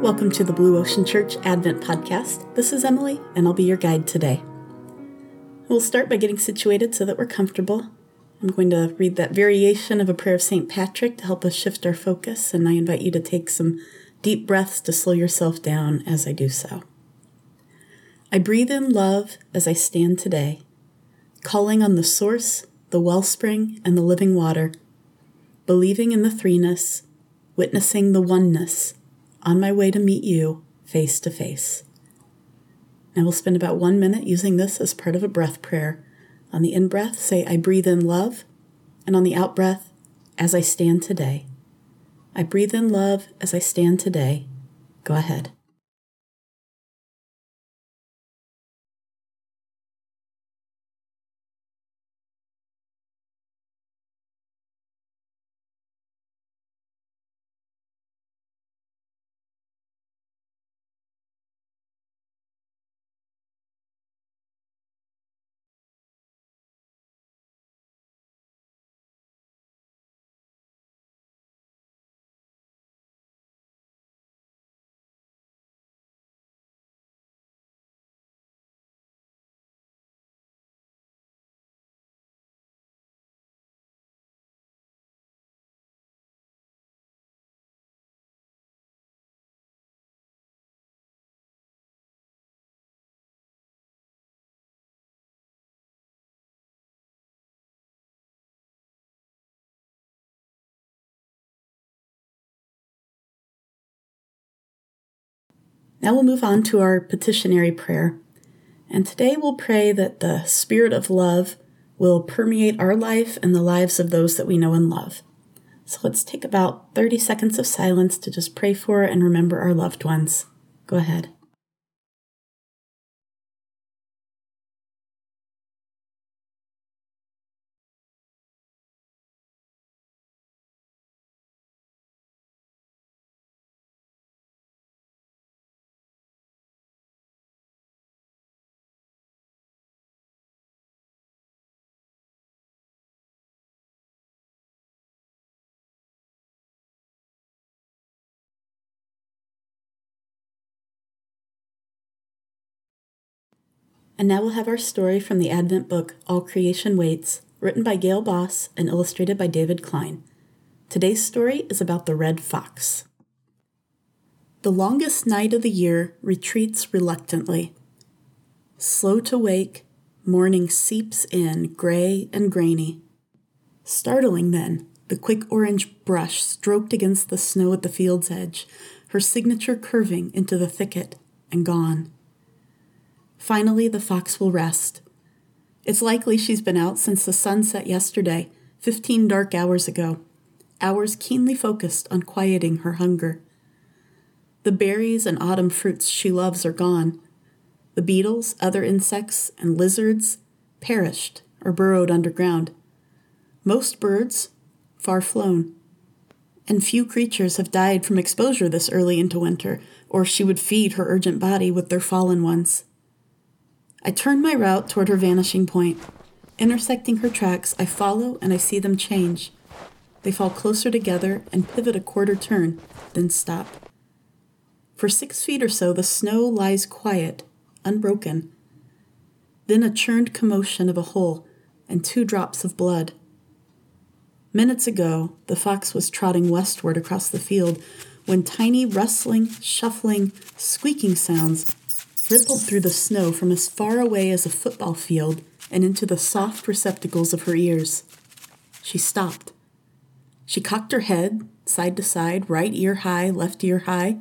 Welcome to the Blue Ocean Church Advent Podcast. This is Emily, and I'll be your guide today. We'll start by getting situated so that we're comfortable. I'm going to read that variation of a prayer of St. Patrick to help us shift our focus, and I invite you to take some deep breaths to slow yourself down as I do so. I breathe in love as I stand today, calling on the source, the wellspring, and the living water, believing in the threeness, witnessing the oneness on my way to meet you face to face. Now we'll spend about one minute using this as part of a breath prayer. On the in breath, say, I breathe in love, and on the out breath, as I stand today. I breathe in love as I stand today. Go ahead. Now we'll move on to our petitionary prayer. And today we'll pray that the spirit of love will permeate our life and the lives of those that we know and love. So let's take about 30 seconds of silence to just pray for and remember our loved ones. Go ahead. And now we'll have our story from the Advent book, All Creation Waits, written by Gayle Boss and illustrated by David Klein. Today's story is about the red fox. The longest night of the year retreats reluctantly. Slow to wake, morning seeps in, gray and grainy. Startling then, the quick orange brush stroked against the snow at the field's edge, her signature curving into the thicket and gone. Finally, the fox will rest. It's likely she's been out since the sun set yesterday, fifteen dark hours ago, hours keenly focused on quieting her hunger. The berries and autumn fruits she loves are gone. The beetles, other insects, and lizards perished or burrowed underground. Most birds far flown. And few creatures have died from exposure this early into winter, or she would feed her urgent body with their fallen ones. I turn my route toward her vanishing point. Intersecting her tracks, I follow and I see them change. They fall closer together and pivot a quarter turn, then stop. For six feet or so, the snow lies quiet, unbroken. Then a churned commotion of a hole and two drops of blood. Minutes ago, the fox was trotting westward across the field when tiny rustling, shuffling, squeaking sounds rippled through the snow from as far away as a football field and into the soft receptacles of her ears. She stopped. She cocked her head, side to side, right ear high, left ear high,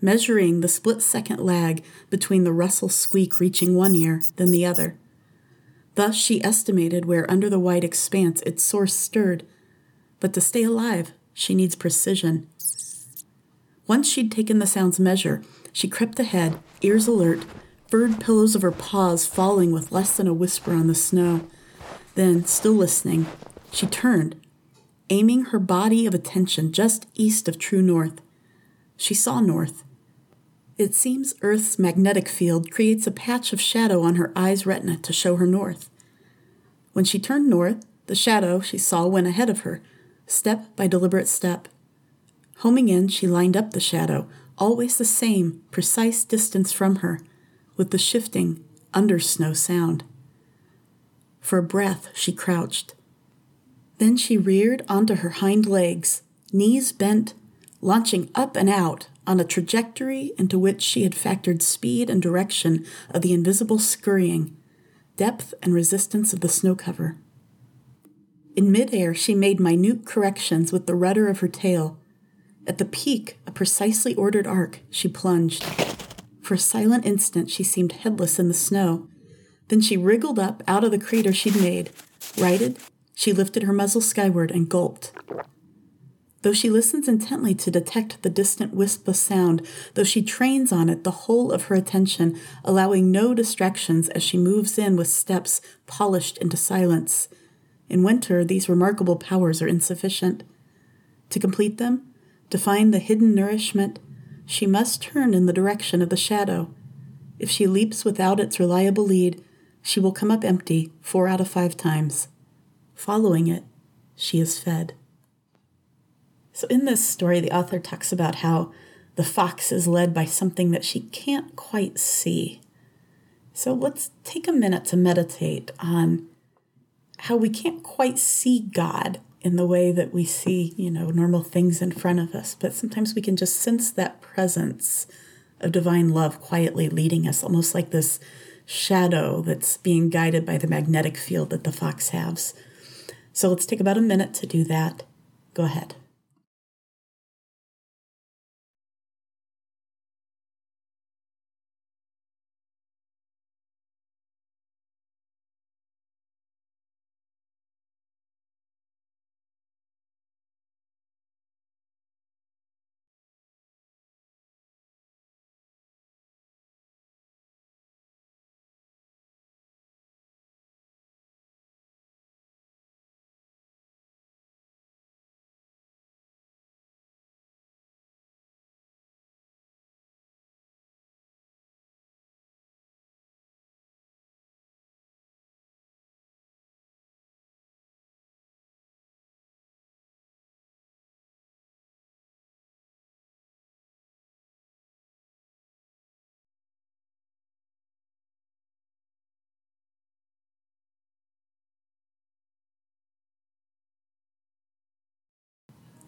measuring the split second lag between the rustle squeak reaching one ear, then the other. Thus she estimated where under the white expanse its source stirred. But to stay alive, she needs precision. Once she'd taken the sound's measure, she crept ahead, ears alert, furred pillows of her paws falling with less than a whisper on the snow. Then, still listening, she turned, aiming her body of attention just east of true north. She saw north. It seems Earth's magnetic field creates a patch of shadow on her eye's retina to show her north. When she turned north, the shadow she saw went ahead of her, step by deliberate step. Homing in, she lined up the shadow, always the same precise distance from her, with the shifting undersnow sound. For a breath, she crouched. Then she reared onto her hind legs, knees bent, launching up and out on a trajectory into which she had factored speed and direction of the invisible scurrying, depth and resistance of the snow cover. In midair, she made minute corrections with the rudder of her tail. At the peak, a precisely ordered arc, she plunged. For a silent instant, she seemed headless in the snow. Then she wriggled up out of the crater she'd made, righted, she lifted her muzzle skyward and gulped. Though she listens intently to detect the distant wisp of sound, though she trains on it the whole of her attention, allowing no distractions as she moves in with steps polished into silence, in winter these remarkable powers are insufficient. To complete them, to find the hidden nourishment, she must turn in the direction of the shadow. If she leaps without its reliable lead, she will come up empty four out of five times. Following it, she is fed. So, in this story, the author talks about how the fox is led by something that she can't quite see. So, let's take a minute to meditate on how we can't quite see God in the way that we see, you know, normal things in front of us, but sometimes we can just sense that presence of divine love quietly leading us, almost like this shadow that's being guided by the magnetic field that the fox has. So let's take about a minute to do that. Go ahead.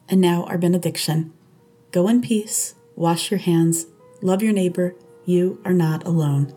And now our benediction. Go in peace, wash your hands, love your neighbor. You are not alone.